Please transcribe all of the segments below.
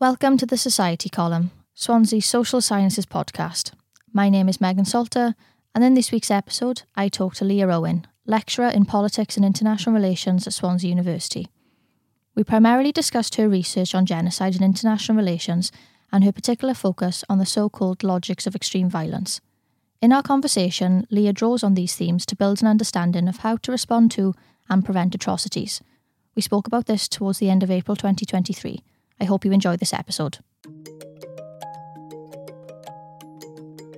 Welcome to the Society column, Swansea's social sciences podcast. My name is Megan Salter, and in this week's episode, I talk to Leah Owen, lecturer in politics and international relations at Swansea University. We primarily discussed her research on genocide and international relations and her particular focus on the so called logics of extreme violence. In our conversation, Leah draws on these themes to build an understanding of how to respond to and prevent atrocities. We spoke about this towards the end of April 2023. I hope you enjoy this episode.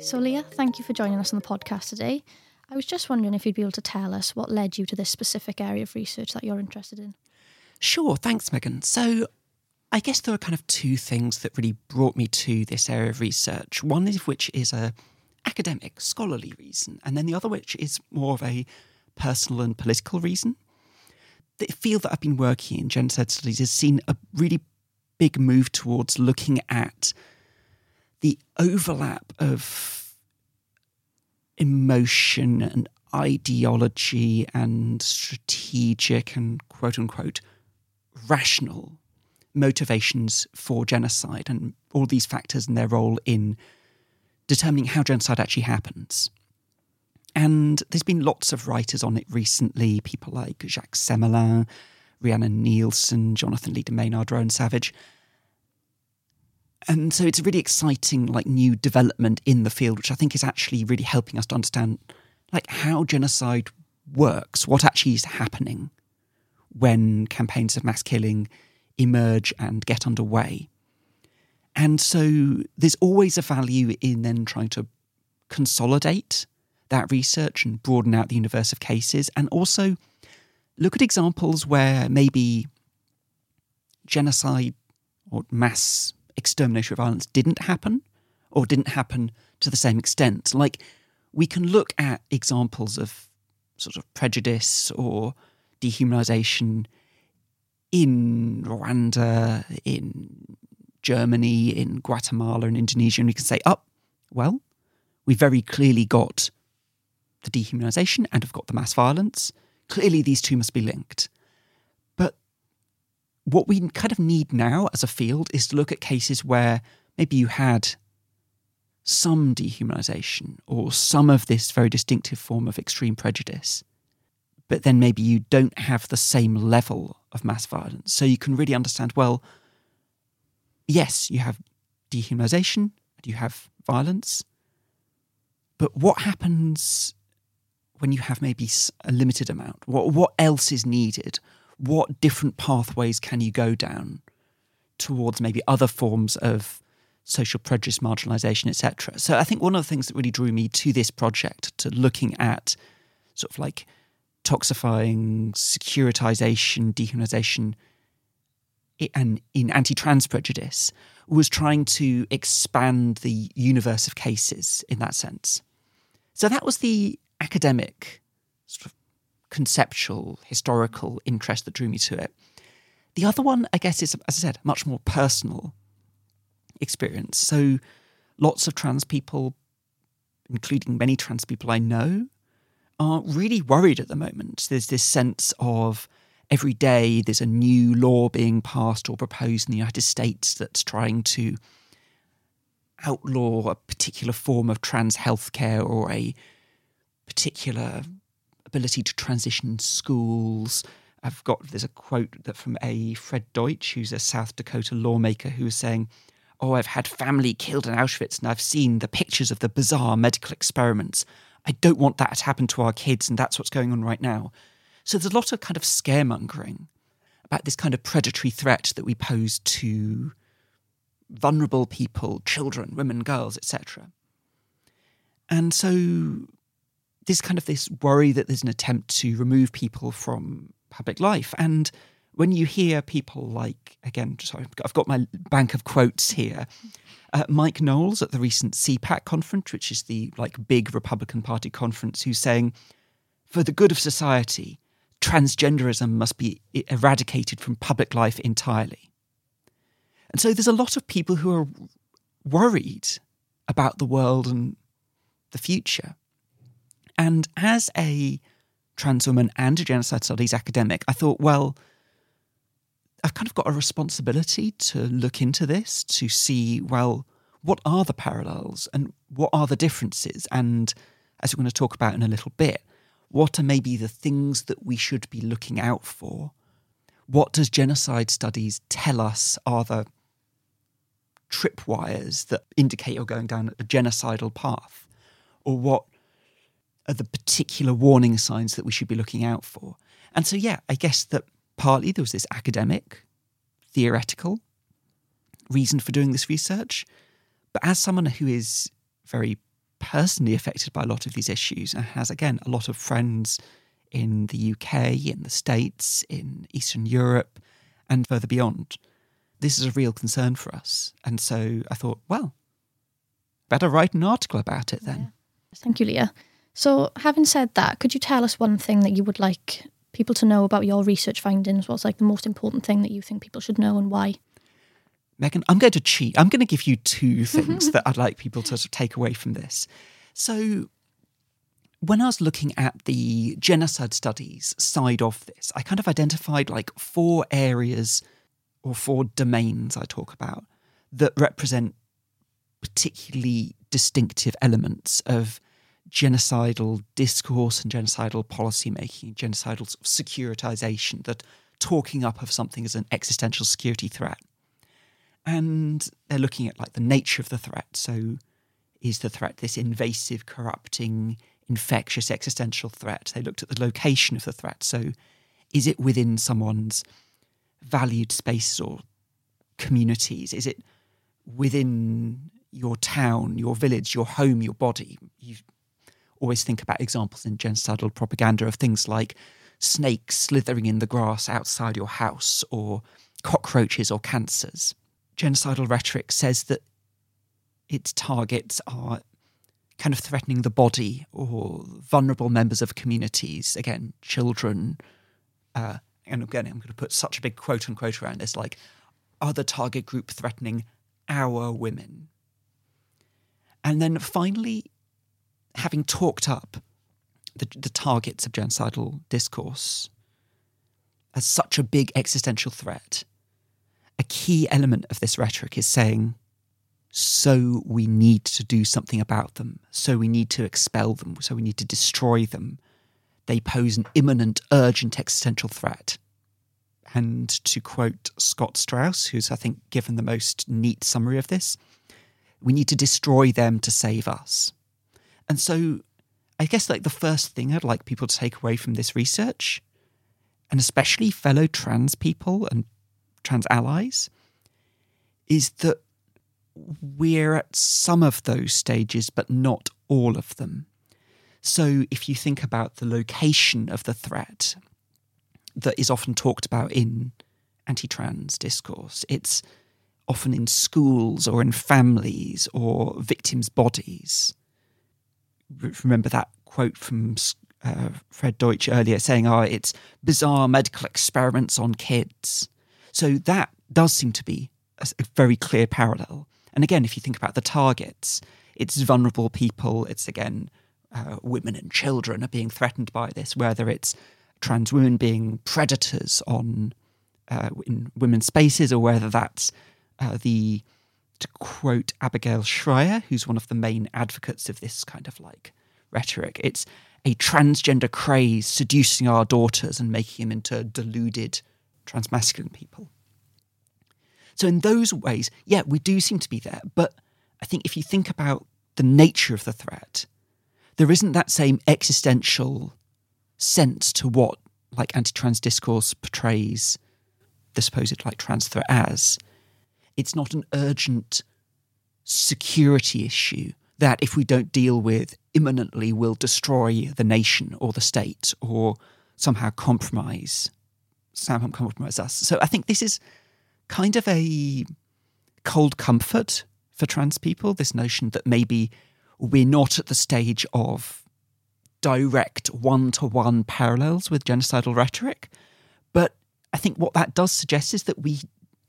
So, Leah, thank you for joining us on the podcast today. I was just wondering if you'd be able to tell us what led you to this specific area of research that you're interested in. Sure, thanks, Megan. So, I guess there are kind of two things that really brought me to this area of research. One of which is a academic, scholarly reason, and then the other which is more of a personal and political reason. The field that I've been working in, genocide studies, has seen a really big move towards looking at the overlap of emotion and ideology and strategic and quote unquote rational motivations for genocide and all these factors and their role in determining how genocide actually happens. And there's been lots of writers on it recently, people like Jacques Semelin, Rhiannon Neilsen, Jonathan Leeder Maynard, Rowan Savage. And so it's a really exciting like new development in the field which i think is actually really helping us to understand like how genocide works what actually is happening when campaigns of mass killing emerge and get underway. And so there's always a value in then trying to consolidate that research and broaden out the universe of cases and also look at examples where maybe genocide or mass exterminatory violence didn't happen or didn't happen to the same extent. Like we can look at examples of sort of prejudice or dehumanization in Rwanda, in Germany, in Guatemala, and Indonesia, and we can say, oh, well, we very clearly got the dehumanization and have got the mass violence. Clearly, these two must be linked But what we kind of need now as a field is to look at cases where maybe you had some dehumanization or some of this very distinctive form of extreme prejudice, but then maybe you don't have the same level of mass violence. So you can really understand well, yes, you have dehumanization, you have violence, but what happens when you have maybe a limited amount? What, what else is needed? what different pathways can you go down towards maybe other forms of social prejudice, marginalisation, etc. So I think one of the things that really drew me to this project, to looking at sort of like toxifying, securitization, dehumanization, and in anti-trans prejudice, was trying to expand the universe of cases in that sense. So that was the academic sort of conceptual, historical interest that drew me to it. The other one, I guess, is, as I said, much more personal experience. So lots of trans people, including many trans people I know, are really worried at the moment. There's this sense of every day there's a new law being passed or proposed in the United States that's trying to outlaw a particular form of trans healthcare or a particular ability to transition schools. I've got there's a quote that from a Fred Deutsch, who's a South Dakota lawmaker, who was saying, "Oh, I've had family killed in Auschwitz, and I've seen the pictures of the bizarre medical experiments. I don't want that to happen to our kids, and that's what's going on right now." So there's a lot of kind of scaremongering about this kind of predatory threat that we pose to vulnerable people, children, women, girls, etc. And so there's kind of this worry that there's an attempt to remove people from public life. And when you hear people like, again, sorry, I've got my bank of quotes here. Uh, Mike Knowles at the recent CPAC conference, which is the like big Republican Party conference, who's saying, for the good of society, transgenderism must be eradicated from public life entirely. And so there's a lot of people who are worried about the world and the future. And as a trans woman and a genocide studies academic, I thought, well, I've kind of got a responsibility to look into this to see, well, what are the parallels and what are the differences? And as we're going to talk about in a little bit, what are maybe the things that we should be looking out for? What does genocide studies tell us are the tripwires that indicate you're going down a genocidal path? Or what are the particular warning signs that we should be looking out for? And so, yeah, I guess that partly there was this academic, theoretical reason for doing this research. But as someone who is very personally affected by a lot of these issues and has, again, a lot of friends in the UK, in the States, in Eastern Europe, and further beyond, this is a real concern for us. And so I thought, well, better write an article about it then. Yeah. Thank you, Leah. So, having said that, could you tell us one thing that you would like people to know about your research findings? What's like the most important thing that you think people should know and why? Megan, I'm going to cheat. I'm going to give you two things that I'd like people to sort of take away from this. So, when I was looking at the genocide studies side of this, I kind of identified like four areas or four domains I talk about that represent particularly distinctive elements of genocidal discourse and genocidal policy making, genocidal sort of securitization, that talking up of something as an existential security threat. And they're looking at like the nature of the threat. So, is the threat this invasive, corrupting, infectious existential threat? They looked at the location of the threat. So, is it within someone's valued spaces or communities? Is it within your town, your village, your home, your body? You always think about examples in genocidal propaganda of things like snakes slithering in the grass outside your house or cockroaches or cancers. Genocidal rhetoric says that its targets are kind of threatening the body or vulnerable members of communities, again, children. Uh, and again, I'm going to put such a big quote unquote around this like, are the target group threatening our women? And then finally, having talked up the, the targets of genocidal discourse as such a big existential threat, a key element of this rhetoric is saying, so we need to do something about them, so we need to expel them, so we need to destroy them. They pose an imminent, urgent existential threat. And to quote Scott Straus, who's, I think, given the most neat summary of this, we need to destroy them to save us. And so I guess like the first thing I'd like people to take away from this research, and especially fellow trans people and trans allies, is that we're at some of those stages, but not all of them. So if you think about the location of the threat that is often talked about in anti trans discourse, it's often in schools or in families or victims' bodies remember that quote from uh, Fred Deutsch earlier saying, oh, it's bizarre medical experiments on kids. So that does seem to be a, a very clear parallel. And again, if you think about the targets, it's vulnerable people, it's again, uh, women and children are being threatened by this, whether it's trans women being predators on uh, in women's spaces or whether that's uh, the to quote Abigail Shrier, who's one of the main advocates of this kind of like rhetoric, it's a transgender craze seducing our daughters and making them into deluded transmasculine people. So, in those ways, yeah, we do seem to be there. But I think if you think about the nature of the threat, there isn't that same existential sense to what like anti-trans discourse portrays the supposed like trans threat as it's not an urgent security issue that if we don't deal with imminently will destroy the nation or the state or somehow compromise somehow compromise us. So I think this is kind of a cold comfort for trans people, this notion that maybe we're not at the stage of direct one to one parallels with genocidal rhetoric. But I think what that does suggest is that we,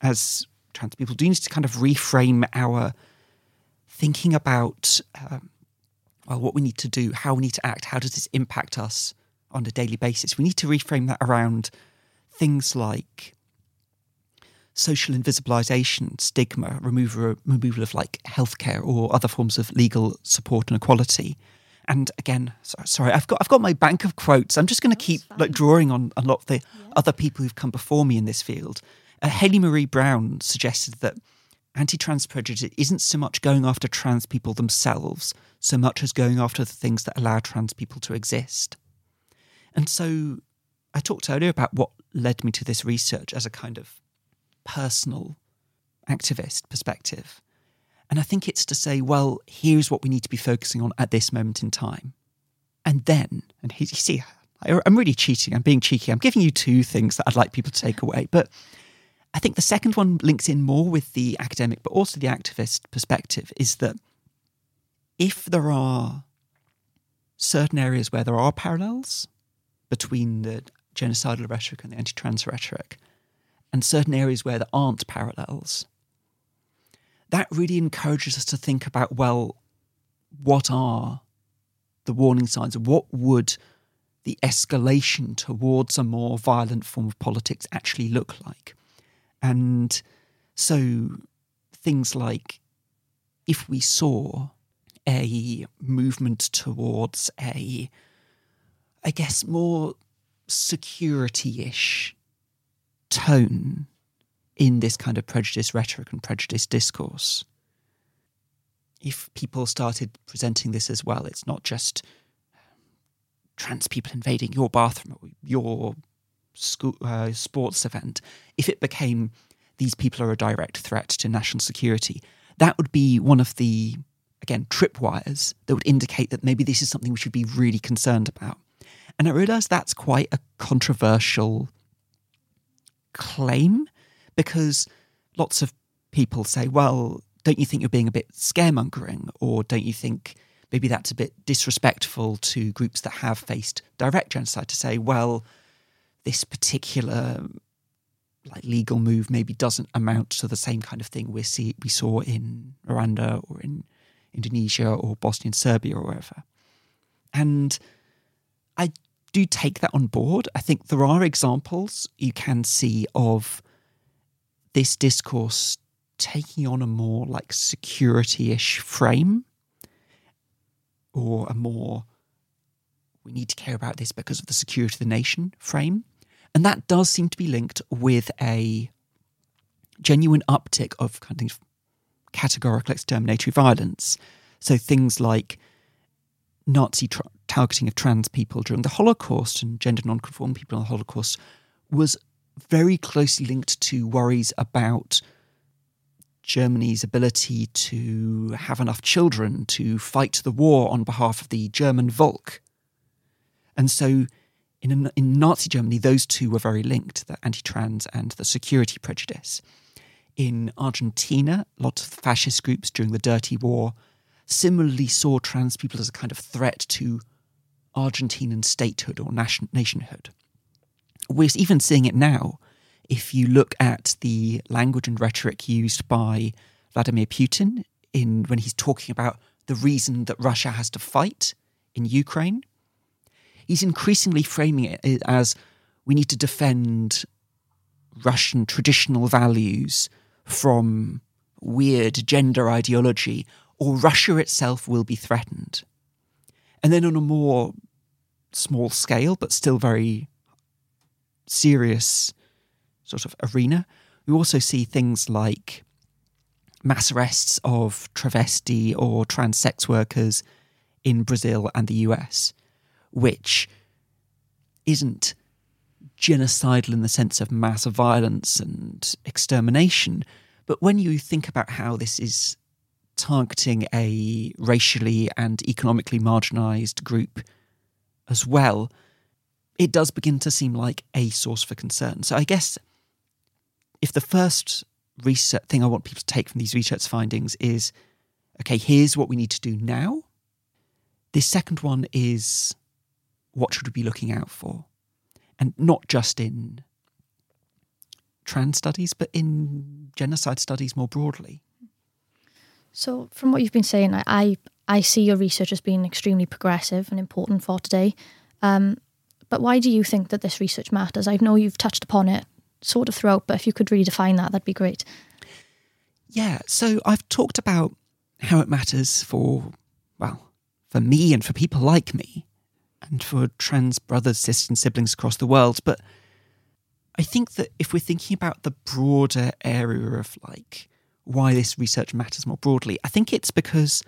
as trans people do need to kind of reframe our thinking about um, well what we need to do, how we need to act, how does this impact us on a daily basis. We need to reframe that around things like social invisibilization, stigma, removal, removal of like healthcare or other forms of legal support and equality. And again, sorry, I've got I've got my bank of quotes. I'm just going to keep like drawing on a lot of the yeah. other people who've come before me in this field. Uh, Hayley Marie Brown suggested that anti-trans prejudice isn't so much going after trans people themselves, so much as going after the things that allow trans people to exist. And so I talked earlier about what led me to this research as a kind of personal activist perspective. And I think it's to say, well, here's what we need to be focusing on at this moment in time. And then, and you see, I'm really cheating. I'm being cheeky. I'm giving you two things that I'd like people to take away. But I think the second one links in more with the academic, but also the activist perspective is that if there are certain areas where there are parallels between the genocidal rhetoric and the anti trans rhetoric, and certain areas where there aren't parallels, that really encourages us to think about well, what are the warning signs? What would the escalation towards a more violent form of politics actually look like? And so things like if we saw a movement towards a, I guess, more security ish tone in this kind of prejudice rhetoric and prejudice discourse. If people started presenting this as well, it's not just trans people invading your bathroom or your school, uh, sports event. If it became these people are a direct threat to national security, that would be one of the, again, tripwires that would indicate that maybe this is something we should be really concerned about. And I realise that's quite a controversial claim because lots of people say, well, don't you think you're being a bit scaremongering? Or don't you think maybe that's a bit disrespectful to groups that have faced direct genocide to say, well, this particular like legal move maybe doesn't amount to the same kind of thing we see we saw in Rwanda or in Indonesia or Bosnia and Serbia or wherever. And I do take that on board. I think there are examples you can see of this discourse taking on a more like security ish frame or a more we need to care about this because of the security of the nation frame. And that does seem to be linked with a genuine uptick of kind of categorical exterminatory violence. So things like Nazi tra- targeting of trans people during the Holocaust and gender non-conform people in the Holocaust was very closely linked to worries about Germany's ability to have enough children to fight the war on behalf of the German Volk. And so in, in Nazi Germany, those two were very linked the anti trans and the security prejudice. In Argentina, lots of fascist groups during the Dirty War similarly saw trans people as a kind of threat to Argentinian statehood or nation, nationhood. We're even seeing it now. If you look at the language and rhetoric used by Vladimir Putin in when he's talking about the reason that Russia has to fight in Ukraine, he's increasingly framing it as we need to defend Russian traditional values from weird gender ideology, or Russia itself will be threatened. And then on a more small scale, but still very serious sort of arena, we also see things like mass arrests of travesti or trans sex workers in Brazil and the US which isn't genocidal in the sense of mass violence and extermination. But when you think about how this is targeting a racially and economically marginalized group as well, it does begin to seem like a source for concern. So I guess if the first research thing I want people to take from these research findings is okay, here's what we need to do now. This second one is what should we be looking out for? And not just in trans studies, but in genocide studies more broadly. So, from what you've been saying, I, I see your research as being extremely progressive and important for today. Um, but why do you think that this research matters? I know you've touched upon it sort of throughout, but if you could redefine that, that'd be great. Yeah, so I've talked about how it matters for, well, for me and for people like me, and for trans brothers, sisters, and siblings across the world. But I think that if we're thinking about the broader area of like why this research matters more broadly, I think it's because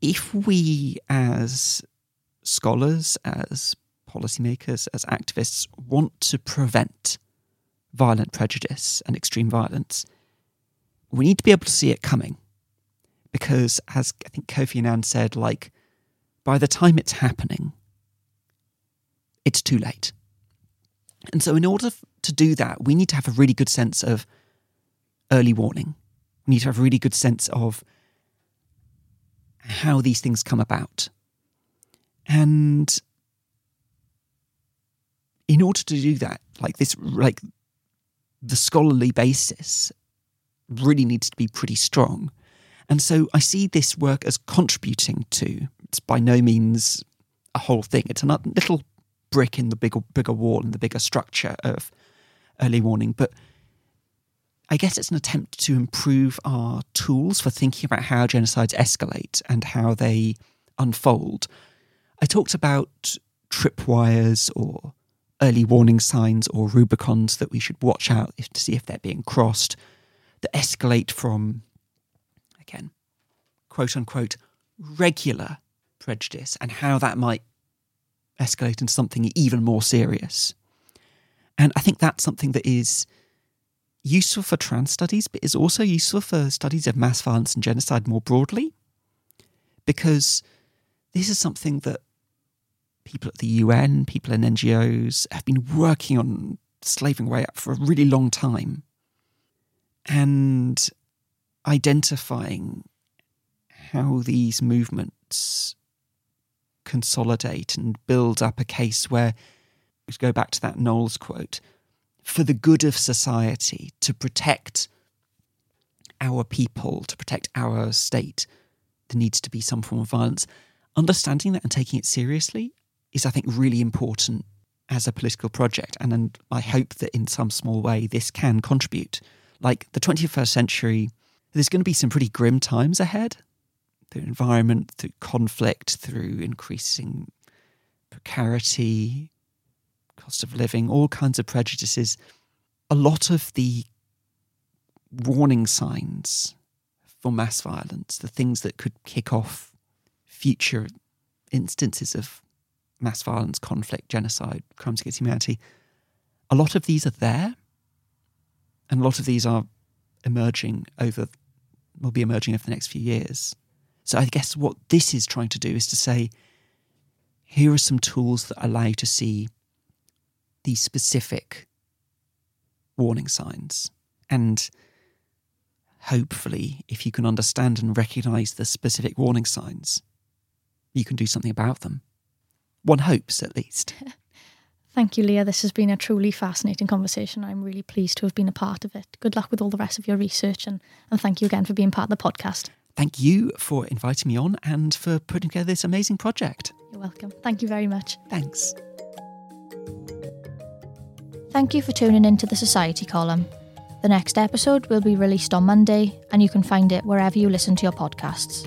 if we as scholars, as policymakers, as activists want to prevent violent prejudice and extreme violence, we need to be able to see it coming. Because, as I think Kofi Annan said, like, by the time it's happening, it's too late. And so, in order to do that, we need to have a really good sense of early warning. We need to have a really good sense of how these things come about. And in order to do that, like this, like the scholarly basis really needs to be pretty strong. And so I see this work as contributing to, it's by no means a whole thing. It's a little brick in the bigger, bigger wall and the bigger structure of early warning. But I guess it's an attempt to improve our tools for thinking about how genocides escalate and how they unfold. I talked about tripwires or early warning signs or Rubicons that we should watch out to see if they're being crossed that escalate from, again, quote unquote, regular prejudice and how that might escalate into something even more serious. And I think that's something that is useful for trans studies, but is also useful for studies of mass violence and genocide more broadly, because this is something that people at the UN, people in NGOs have been working on slaving away at for a really long time and identifying how these movements consolidate and build up a case where, to go back to that Knowles quote, for the good of society, to protect our people, to protect our state, there needs to be some form of violence. Understanding that and taking it seriously is, I think, really important as a political project. And, and I hope that in some small way this can contribute like the 21st century, there's going to be some pretty grim times ahead through environment, through conflict, through increasing precarity, cost of living, all kinds of prejudices. A lot of the warning signs for mass violence, the things that could kick off future instances of mass violence, conflict, genocide, crimes against humanity, a lot of these are there and a lot of these are emerging over, will be emerging over the next few years. So I guess what this is trying to do is to say, here are some tools that allow you to see these specific warning signs. And hopefully, if you can understand and recognize the specific warning signs, you can do something about them. One hopes, at least. Thank you, Leah. This has been a truly fascinating conversation. I'm really pleased to have been a part of it. Good luck with all the rest of your research, and, and thank you again for being part of the podcast. Thank you for inviting me on and for putting together this amazing project. You're welcome. Thank you very much. Thanks. Thank you for tuning in to the Society column. The next episode will be released on Monday, and you can find it wherever you listen to your podcasts.